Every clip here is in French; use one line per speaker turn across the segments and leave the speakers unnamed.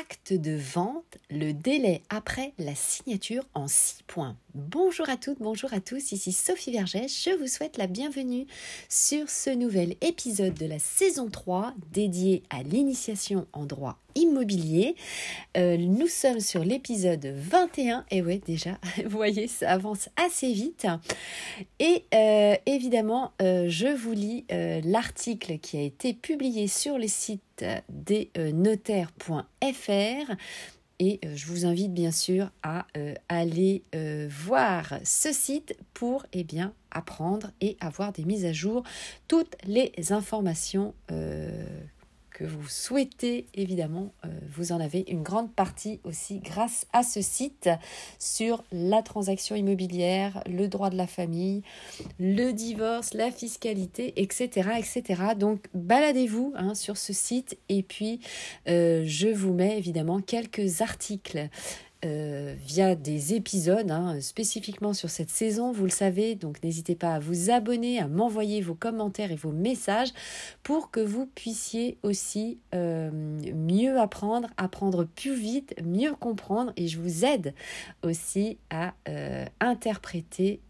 acte de vente, le délai après la signature en 6 points. Bonjour à toutes, bonjour à tous, ici Sophie Vergès, je vous souhaite la bienvenue sur ce nouvel épisode de la saison 3 dédié à l'initiation en droit immobilier. Euh, nous sommes sur l'épisode 21 et ouais déjà, vous voyez, ça avance assez vite. Et euh, évidemment, euh, je vous lis l'article qui a été publié sur le site des notaires.fr et je vous invite bien sûr à aller voir ce site pour eh bien, apprendre et avoir des mises à jour toutes les informations vous souhaitez, évidemment, euh, vous en avez une grande partie aussi grâce à ce site sur la transaction immobilière, le droit de la famille, le divorce, la fiscalité, etc. etc. Donc baladez-vous hein, sur ce site et puis euh, je vous mets évidemment quelques articles euh, via des épisodes hein, spécifiquement sur cette saison, vous le savez, donc n'hésitez pas à vous abonner, à m'envoyer vos commentaires et vos messages pour que vous puissiez aussi euh, mieux apprendre, apprendre plus vite, mieux comprendre. Et je vous aide aussi à euh, interpréter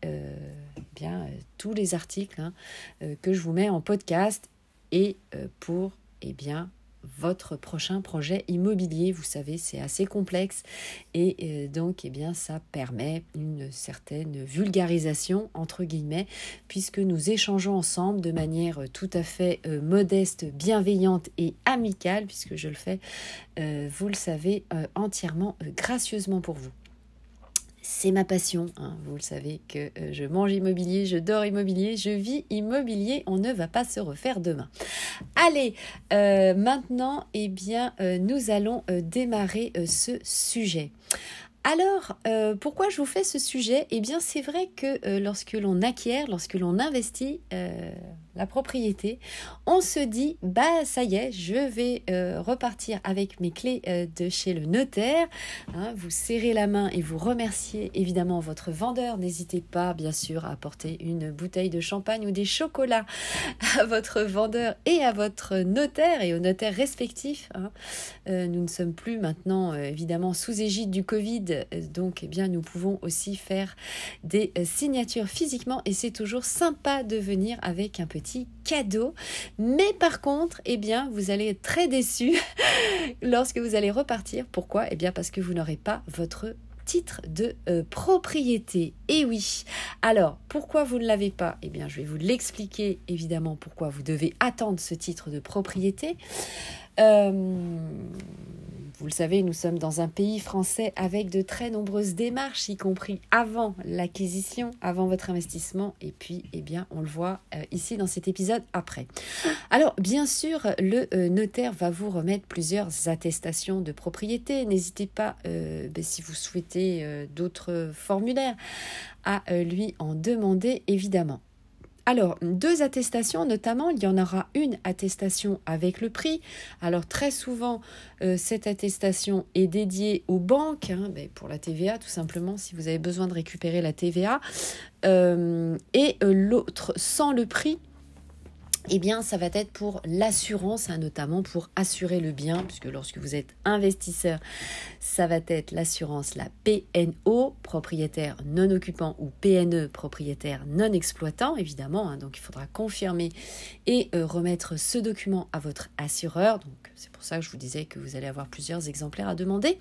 bien tous les articles hein, que je vous mets en podcast et pour eh bien votre prochain projet immobilier. Vous savez, c'est assez complexe et euh, donc eh bien ça permet une certaine vulgarisation entre guillemets puisque nous échangeons ensemble de manière tout à fait euh, modeste, bienveillante et amicale puisque je le fais, euh, vous le savez, entièrement gracieusement pour vous c'est ma passion. Hein. Vous le savez que euh, je mange immobilier, je dors immobilier, je vis immobilier. On ne va pas se refaire demain. Allez, euh, maintenant, eh bien, euh, nous allons démarrer ce sujet. Alors, pourquoi je vous fais ce sujet? Eh bien, c'est vrai que lorsque l'on acquiert, lorsque l'on investit, propriété, on se dit bah ça y est, je vais euh, repartir avec mes clés euh, de chez le notaire. Hein, vous serrez la main et vous remerciez évidemment votre vendeur. N'hésitez pas bien sûr à apporter une bouteille de champagne ou des chocolats à votre vendeur et à votre notaire et aux notaires respectifs. Hein. Euh, nous ne sommes plus maintenant évidemment sous égide du Covid, donc eh bien nous pouvons aussi faire des signatures physiquement et c'est toujours sympa de venir avec un petit cadeau. Mais par contre, eh bien, vous allez être très déçu lorsque vous allez repartir. Pourquoi? Eh bien, parce que vous n'aurez pas votre titre de euh, propriété. Et oui. Alors, pourquoi vous ne l'avez pas? Eh bien, je vais vous l'expliquer évidemment pourquoi vous devez attendre ce titre de propriété. Euh, vous le savez, nous sommes dans un pays français avec de très nombreuses démarches, y compris avant l'acquisition, avant votre investissement, et puis, eh bien, on le voit euh, ici dans cet épisode après. Alors, bien sûr, le euh, notaire va vous remettre plusieurs attestations de propriété. N'hésitez pas, euh, ben, si vous souhaitez d'autres formulaires, à lui en demander, évidemment. Alors, deux attestations, notamment, il y en aura une attestation avec le prix. Alors, très souvent, euh, cette attestation est dédiée aux banques, hein, ben, pour la TVA, tout simplement, si vous avez besoin de récupérer la TVA. Euh, et euh, l'autre, sans le prix, eh bien, ça va être pour l'assurance, hein, notamment pour assurer le bien, puisque lorsque vous êtes investisseur, ça va être l'assurance, la PNO, propriétaire non occupant, ou PNE, propriétaire non exploitant, évidemment. Hein. donc, il faudra confirmer et euh, remettre ce document à votre assureur. Donc, c'est pour ça que je vous disais que vous allez avoir plusieurs exemplaires à demander.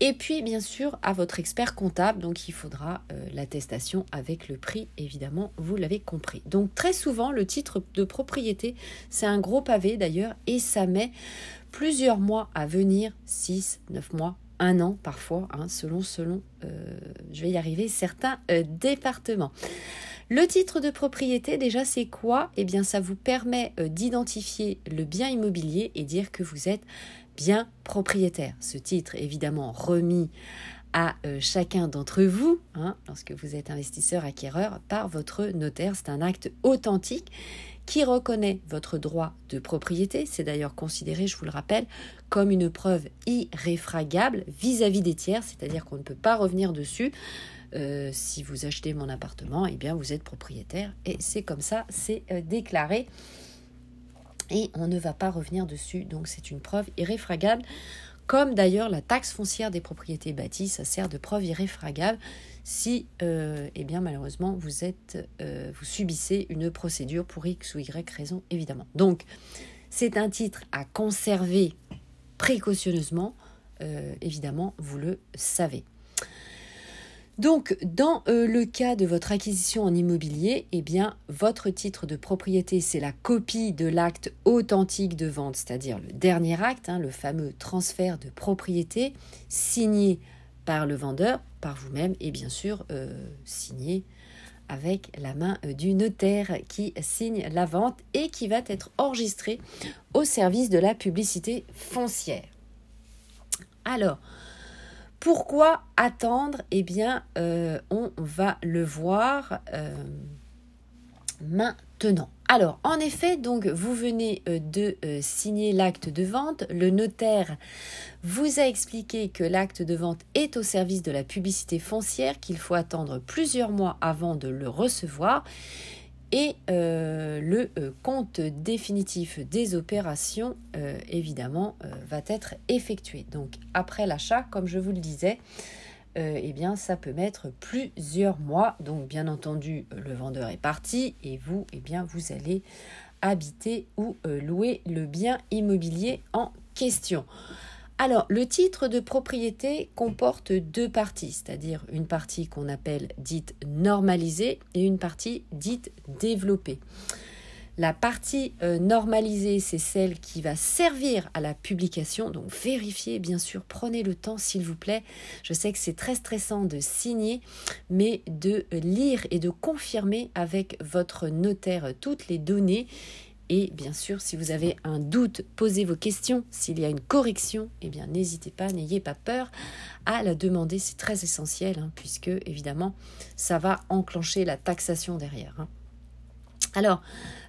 Et puis, bien sûr, à votre expert comptable. Donc, il faudra euh, l'attestation avec le prix, évidemment, vous l'avez compris. Donc, très souvent, le titre de propriété, c'est un gros pavé d'ailleurs, et ça met plusieurs mois à venir, 6, 9 mois, un an parfois, hein, selon, selon, euh, je vais y arriver, certains euh, départements. Le titre de propriété, déjà, c'est quoi? Eh bien, ça vous permet euh, d'identifier le bien immobilier et dire que vous êtes bien propriétaire. Ce titre, évidemment, remis à chacun d'entre vous, hein, lorsque vous êtes investisseur acquéreur, par votre notaire. C'est un acte authentique qui reconnaît votre droit de propriété. C'est d'ailleurs considéré, je vous le rappelle, comme une preuve irréfragable vis-à-vis des tiers, c'est-à-dire qu'on ne peut pas revenir dessus. Euh, si vous achetez mon appartement, eh bien vous êtes propriétaire et c'est comme ça, c'est euh, déclaré et on ne va pas revenir dessus. Donc c'est une preuve irréfragable comme d'ailleurs la taxe foncière des propriétés bâties, ça sert de preuve irréfragable si, euh, eh bien, malheureusement, vous, êtes, euh, vous subissez une procédure pour X ou Y raison, évidemment. Donc, c'est un titre à conserver précautionneusement, euh, évidemment, vous le savez. Donc, dans le cas de votre acquisition en immobilier, eh bien, votre titre de propriété, c'est la copie de l'acte authentique de vente, c'est-à-dire le dernier acte, hein, le fameux transfert de propriété signé par le vendeur, par vous-même et bien sûr euh, signé avec la main euh, du notaire qui signe la vente et qui va être enregistré au service de la publicité foncière. Alors, pourquoi attendre? Eh bien, euh, on va le voir maintenant. Alors, en effet, donc vous venez euh, de euh, signer l'acte de vente. Le notaire vous a expliqué que l'acte de vente est au service de la publicité foncière, qu'il faut attendre plusieurs mois avant de le recevoir. Et euh, le compte définitif des opérations, évidemment, va être effectué. Donc, après l'achat, comme je vous le disais, euh, eh bien, ça peut mettre plusieurs mois. Donc, bien entendu, le vendeur est parti et vous, eh bien, vous allez habiter ou euh, louer le bien immobilier en question. Alors, le titre de propriété comporte deux parties, c'est-à-dire une partie qu'on appelle dite normalisée et une partie dite développée. La partie euh, normalisée, c'est celle qui va servir à la publication. Donc vérifiez, bien sûr, prenez le temps, s'il vous plaît. Je sais que c'est très stressant de signer, mais de lire et de confirmer avec votre notaire toutes les données. Et bien sûr, si vous avez un doute, posez vos questions. S'il y a une correction, eh bien n'hésitez pas, n'ayez pas peur à la demander. C'est très essentiel, hein, puisque évidemment, ça va enclencher la taxation derrière. Hein. Alors,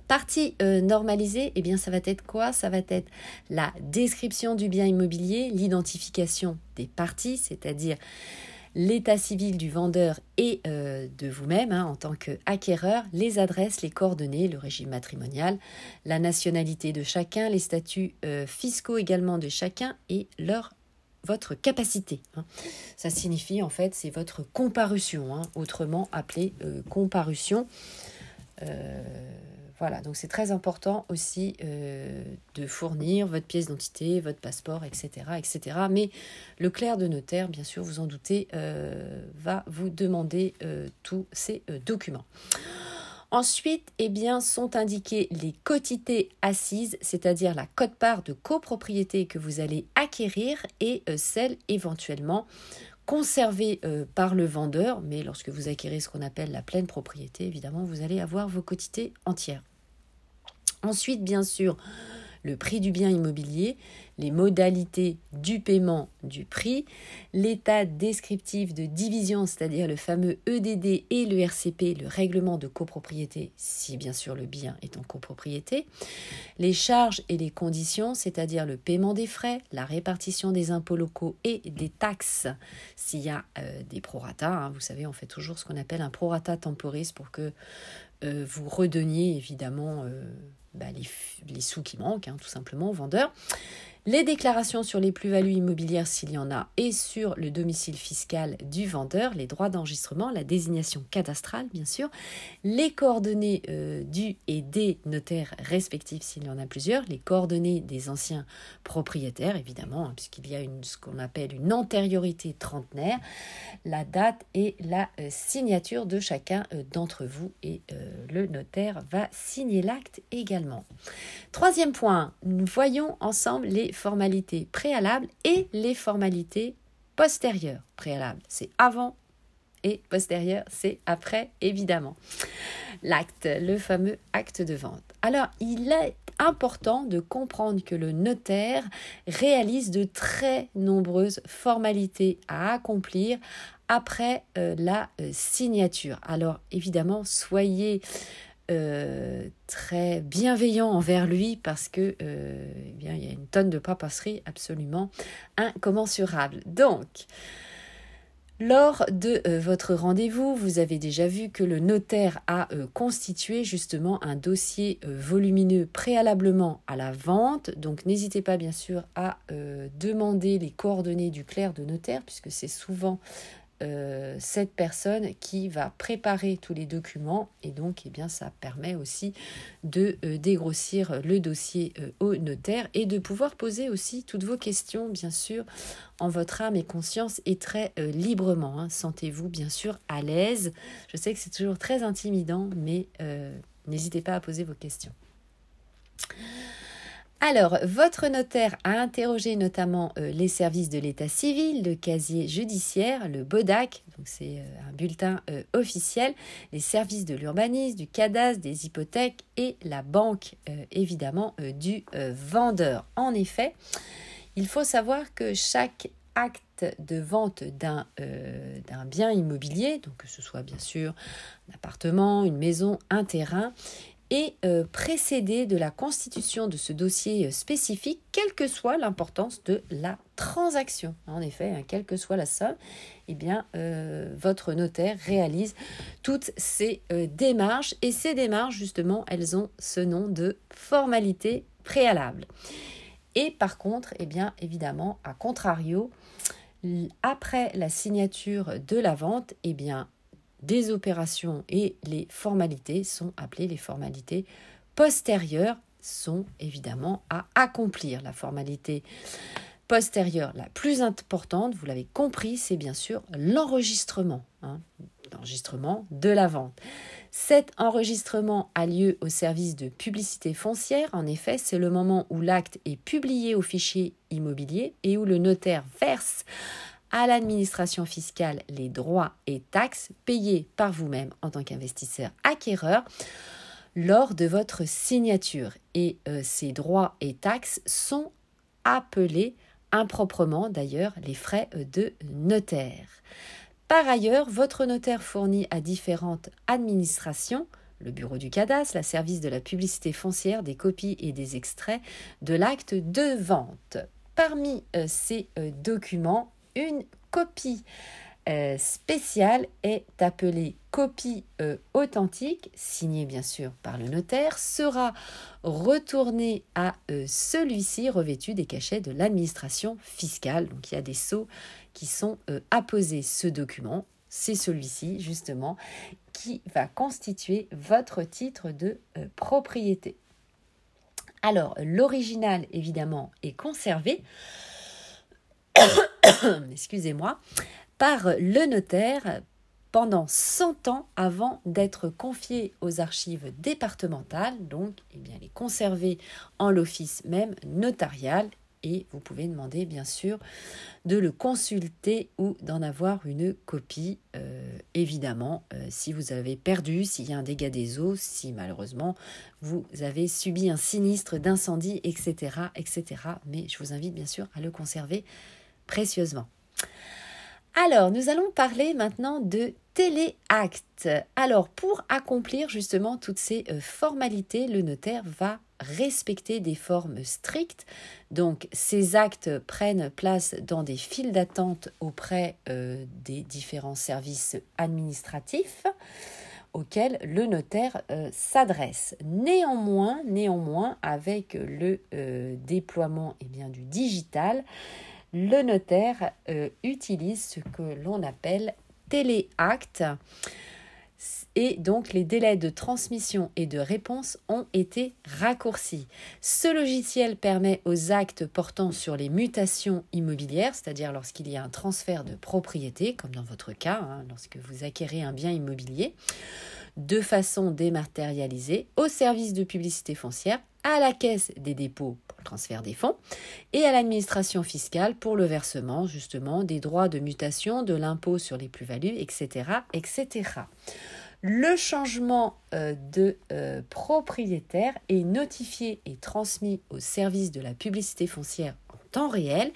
Partie euh, normalisée, eh bien ça va être quoi? Ça va être la description du bien immobilier, l'identification des parties, c'est-à-dire l'état civil du vendeur et euh, de vous-même hein, en tant qu'acquéreur, les adresses, les coordonnées, le régime matrimonial, la nationalité de chacun, les statuts euh, fiscaux également de chacun et leur votre capacité. Hein. Ça signifie en fait c'est votre comparution, hein, autrement appelée comparution. Voilà, donc c'est très important aussi euh, de fournir votre pièce d'identité, votre passeport, etc., etc. Mais le clerc de notaire, bien sûr, vous en doutez, euh, va vous demander euh, tous ces documents. Ensuite, eh bien, sont indiquées les quotités assises, c'est-à-dire la cote-part de copropriété que vous allez acquérir et celle éventuellement conservée par le vendeur, mais lorsque vous acquérez ce qu'on appelle la pleine propriété, évidemment, vous allez avoir vos quotités entières. Ensuite, bien sûr, le prix du bien immobilier, les modalités du paiement du prix, l'état descriptif de division, c'est-à-dire le fameux EDD et le RCP, le règlement de copropriété, si bien sûr le bien est en copropriété, les charges et les conditions, c'est-à-dire le paiement des frais, la répartition des impôts locaux et des taxes, s'il y a euh, des prorata. Hein, vous savez, on fait toujours ce qu'on appelle un prorata temporis pour que euh, vous redonniez évidemment... Euh, bah, les, sous qui manquent, hein, tout simplement, aux vendeurs les déclarations sur les plus-values immobilières s'il y en a et sur le domicile fiscal du vendeur, les droits d'enregistrement, la désignation cadastrale bien sûr, les coordonnées euh, du et des notaires respectifs s'il y en a plusieurs, les coordonnées des anciens propriétaires évidemment, hein, puisqu'il y a une, ce qu'on appelle une antériorité trentenaire, la date et la euh, signature de chacun euh, d'entre vous et le notaire va signer l'acte également. Troisième point, voyons ensemble les formalités préalables et les formalités postérieures. Préalables, c'est avant et postérieures, c'est après, évidemment. L'acte, le fameux acte de vente. Alors, il est important de comprendre que le notaire réalise de très nombreuses formalités à accomplir après euh, la euh, signature. Alors, évidemment, soyez euh, très bienveillant envers lui parce que euh, eh il y a une tonne de papasserie absolument incommensurable. Donc, Lors de euh, votre rendez-vous, vous avez déjà vu que le notaire a constitué justement un dossier volumineux préalablement à la vente. Donc n'hésitez pas bien sûr à demander les coordonnées du clerc de notaire puisque c'est souvent euh, cette personne qui va préparer tous les documents et donc eh bien, ça permet aussi de euh, dégrossir le dossier euh, au notaire et de pouvoir poser aussi toutes vos questions bien sûr en votre âme et conscience et très librement. Hein. Sentez-vous bien sûr à l'aise. Je sais que c'est toujours très intimidant mais n'hésitez pas à poser vos questions. Alors, votre notaire a interrogé notamment euh, les services de l'état civil, le casier judiciaire, le BODAC, donc c'est euh, un bulletin euh, officiel, les services de l'urbanisme, du cadastre, des hypothèques et la banque évidemment du vendeur. En effet, il faut savoir que chaque acte de vente d'un bien immobilier, donc que ce soit bien sûr un appartement, une maison, un terrain, et euh, précédé de la constitution de ce dossier euh, spécifique, quelle que soit l'importance de la transaction. En effet, hein, quelle que soit la somme, eh bien, euh, votre notaire réalise toutes ces démarches. Et ces démarches, justement, elles ont ce nom de formalité préalable. Et par contre, eh bien, évidemment, à contrario, après la signature de la vente, eh bien, des opérations et les formalités sont appelées les formalités postérieures sont évidemment à accomplir. La formalité postérieure la plus importante, vous l'avez compris, c'est bien sûr l'enregistrement, hein, l'enregistrement de la vente. Cet enregistrement a lieu au service de publicité foncière. En effet, c'est le moment où l'acte est publié au fichier immobilier et où le notaire verse à l'administration fiscale les droits et taxes payés par vous-même en tant qu'investisseur acquéreur lors de votre signature. Et euh, ces droits et taxes sont appelés improprement d'ailleurs les frais de notaire. Par ailleurs, votre notaire fournit à différentes administrations le bureau du cadastre, la service de la publicité foncière, des copies et des extraits de l'acte de vente. Parmi euh, ces euh, documents, une copie euh, spéciale est appelée copie euh, authentique, signée bien sûr par le notaire, sera retournée à euh, celui-ci revêtu des cachets de l'administration fiscale. Donc il y a des sceaux qui sont apposés. Ce document, c'est celui-ci justement qui va constituer votre titre de propriété. Alors l'original évidemment est conservé. excusez-moi, par le notaire pendant 100 ans avant d'être confié aux archives départementales, donc eh bien, les en l'office même notarial et vous pouvez demander bien sûr de le consulter ou d'en avoir une copie, euh, évidemment, euh, si vous avez perdu, s'il y a un dégât des eaux, si malheureusement vous avez subi un sinistre d'incendie, etc., etc. Mais je vous invite bien sûr à le conserver précieusement. Alors, nous allons parler maintenant de téléacte. Alors, pour accomplir justement toutes ces euh, formalités, le notaire va respecter des formes strictes. Donc, ces actes prennent place dans des files d'attente auprès euh, des différents services administratifs auxquels le notaire euh, s'adresse. Néanmoins, néanmoins, avec le déploiement eh bien, du digital, le notaire euh, utilise ce que l'on appelle téléacte et donc les délais de transmission et de réponse ont été raccourcis. Ce logiciel permet aux actes portant sur les mutations immobilières, c'est-à-dire lorsqu'il y a un transfert de propriété, comme dans votre cas, hein, lorsque vous acquérez un bien immobilier, de façon dématérialisée au service de publicité foncière, à la caisse des dépôts pour le transfert des fonds et à l'administration fiscale pour le versement justement des droits de mutation, de l'impôt sur les plus-values, etc., etc. Le changement euh, de euh, propriétaire est notifié et transmis au service de la publicité foncière en temps réel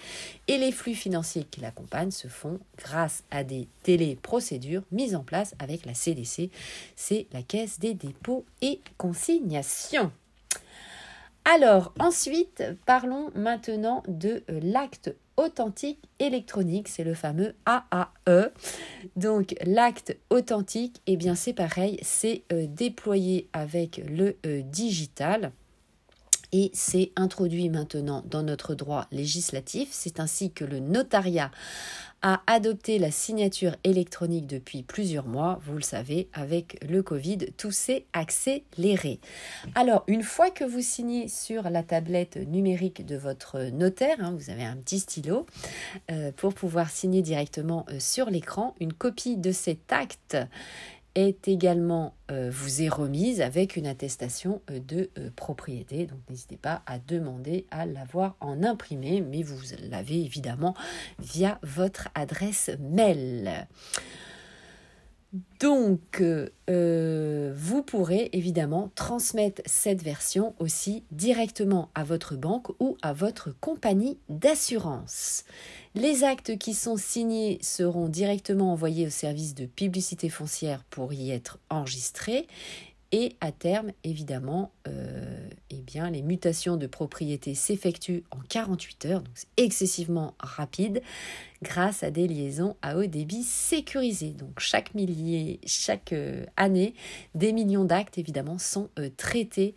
et les flux financiers qui l'accompagnent se font grâce à des téléprocédures mises en place avec la CDC, c'est la Caisse des dépôts et consignations. Alors, ensuite, parlons maintenant de euh, l'acte authentique électronique, c'est le fameux AAE. Donc l'acte authentique, eh bien c'est pareil, c'est euh, déployé avec le euh, digital et c'est introduit maintenant dans notre droit législatif. C'est ainsi que le notariat a adopté la signature électronique depuis plusieurs mois. Vous le savez, avec le Covid, tout s'est accéléré. Alors, une fois que vous signez sur la tablette numérique de votre notaire, hein, vous avez un petit stylo euh, pour pouvoir signer directement euh, sur l'écran, une copie de cet acte est également euh, vous est remise avec une attestation euh, de euh, propriété. Donc n'hésitez pas à demander à l'avoir en imprimé, mais vous l'avez évidemment via votre adresse mail. Donc, vous pourrez évidemment transmettre cette version aussi directement à votre banque ou à votre compagnie d'assurance. Les actes qui sont signés seront directement envoyés au service de publicité foncière pour y être enregistrés et à terme, évidemment, euh, eh les mutations de propriété s'effectuent en 48 heures, donc c'est excessivement rapide, grâce à des liaisons à haut débit sécurisées. Donc chaque millier, chaque euh, année, des millions d'actes, évidemment, sont euh, traités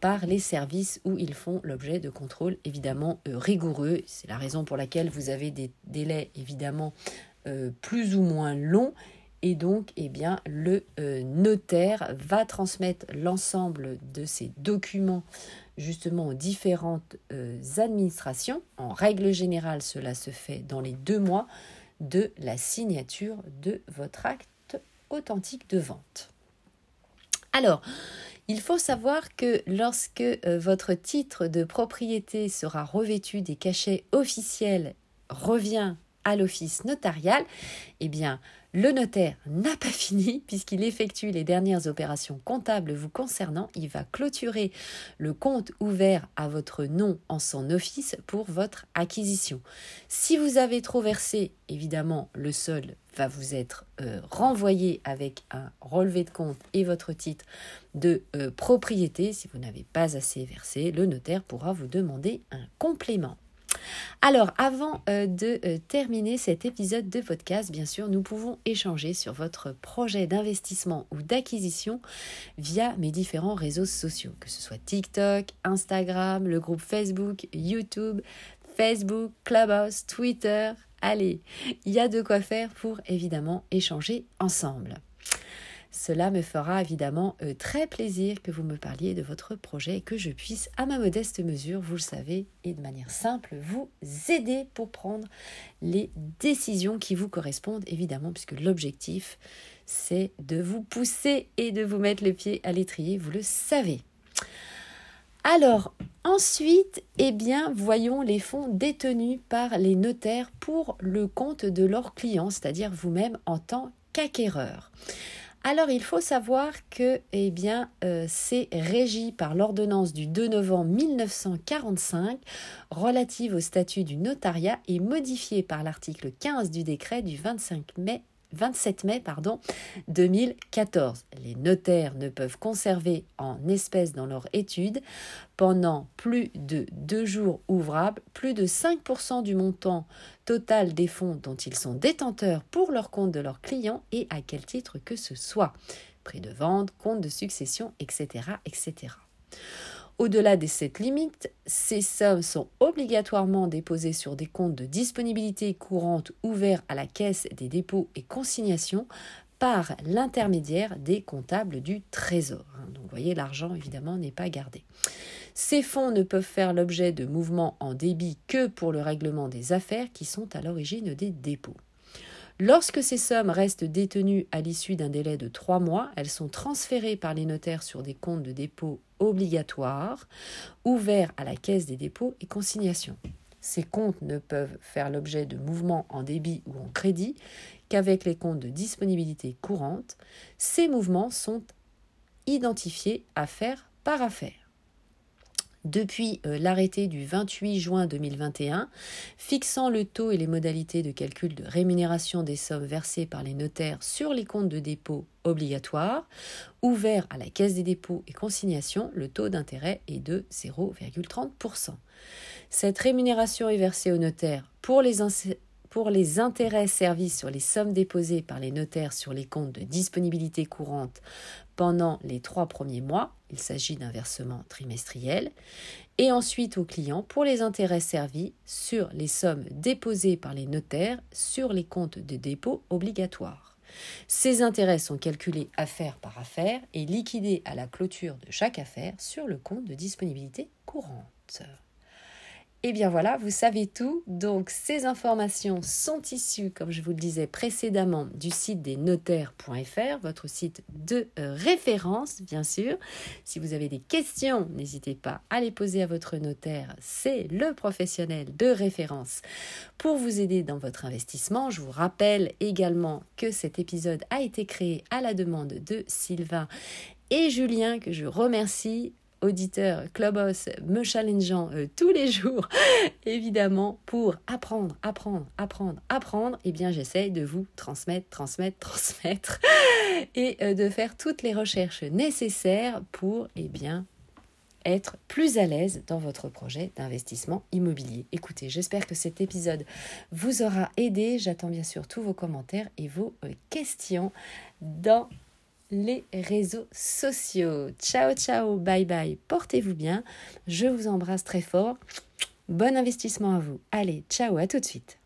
par les services où ils font l'objet de contrôles évidemment rigoureux. C'est la raison pour laquelle vous avez des délais évidemment plus ou moins longs et donc eh bien, le notaire va transmettre l'ensemble de ces documents justement aux différentes administrations. En règle générale, cela se fait dans les deux mois de la signature de votre acte authentique de vente. Alors, il faut savoir que lorsque euh, votre titre de propriété sera revêtu des cachets officiels, revient à l'office notarial, eh bien, le notaire n'a pas fini puisqu'il effectue les dernières opérations comptables vous concernant. Il va clôturer le compte ouvert à votre nom en son office pour votre acquisition. Si vous avez trop versé, évidemment, le sol va vous être euh, renvoyé avec un relevé de compte et votre titre de euh, propriété. Si vous n'avez pas assez versé, le notaire pourra vous demander un complément. Alors, avant euh, de euh, terminer cet épisode de podcast, bien sûr, nous pouvons échanger sur votre projet d'investissement ou d'acquisition via mes différents réseaux sociaux, que ce soit TikTok, Instagram, le groupe Facebook, YouTube, Facebook, Clubhouse, Twitter. Allez, il y a de quoi faire pour évidemment échanger ensemble. Cela me fera évidemment euh, très plaisir que vous me parliez de votre projet et que je puisse, à ma modeste mesure, vous le savez, et de manière simple, vous aider pour prendre les décisions qui vous correspondent, évidemment, puisque l'objectif, c'est de vous pousser et de vous mettre le pied à l'étrier, vous le savez. Alors, ensuite, eh bien, voyons les fonds détenus par les notaires pour le compte de leurs clients, c'est-à-dire vous-même en tant qu'acquéreur. Alors il faut savoir que eh bien euh, c'est régi par l'ordonnance du 2 novembre 1945 relative au statut du notariat et modifiée par l'article 15 du décret du 25 mai 27 mai pardon, 2014. Les notaires ne peuvent conserver en espèces dans leur étude pendant plus de deux jours ouvrables plus de 5% du montant total des fonds dont ils sont détenteurs pour leur compte de leurs clients et à quel titre que ce soit. Prix de vente, compte de succession, etc. etc. Au-delà de cette limite, ces sommes sont obligatoirement déposées sur des comptes de disponibilité courante ouverts à la Caisse des dépôts et consignations par l'intermédiaire des comptables du Trésor. Hein. Donc vous voyez, l'argent évidemment n'est pas gardé. Ces fonds ne peuvent faire l'objet de mouvements en débit que pour le règlement des affaires qui sont à l'origine des dépôts. Lorsque ces sommes restent détenues à l'issue d'un délai de trois mois, elles sont transférées par les notaires sur des comptes de dépôt obligatoires ouverts à la Caisse des dépôts et consignations. Ces comptes ne peuvent faire l'objet de mouvements en débit ou en crédit qu'avec les comptes de disponibilité courante. Ces mouvements sont identifiés affaire par affaire. Depuis euh, l'arrêté du 28 juin 2021 fixant le taux et les modalités de calcul de rémunération des sommes versées par les notaires sur les comptes de dépôt obligatoires, ouvert à la Caisse des dépôts et consignations, le taux d'intérêt est de 0,30%. Cette rémunération est versée aux notaires pour les, pour les intérêts servis sur les sommes déposées par les notaires sur les comptes de disponibilité courante pendant les trois premiers mois, il s'agit d'un versement trimestriel, et ensuite aux clients pour les intérêts servis sur les sommes déposées par les notaires sur les comptes de dépôt obligatoires. Ces intérêts sont calculés affaire par affaire et liquidés à la clôture de chaque affaire sur le compte de disponibilité courante. Et eh bien voilà, vous savez tout. Donc ces informations sont issues, comme je vous le disais précédemment, du site des notaires.fr, votre site de euh, référence, bien sûr. Si vous avez des questions, n'hésitez pas à les poser à votre notaire. C'est le professionnel de référence pour vous aider dans votre investissement. Je vous rappelle également que cet épisode a été créé à la demande de Sylvain et Julien, que je remercie auditeur Clubhouse me challengeant euh, tous les jours, évidemment, pour apprendre, apprendre, apprendre, apprendre, eh bien j'essaye de vous transmettre, transmettre, transmettre et euh, de faire toutes les recherches nécessaires pour, eh bien, être plus à l'aise dans votre projet d'investissement immobilier. Écoutez, j'espère que cet épisode vous aura aidé. J'attends bien sûr tous vos commentaires et vos euh, questions dans les réseaux sociaux. Ciao, ciao, bye bye, portez-vous bien. Je vous embrasse très fort. Bon investissement à vous. Allez, ciao, à tout de suite.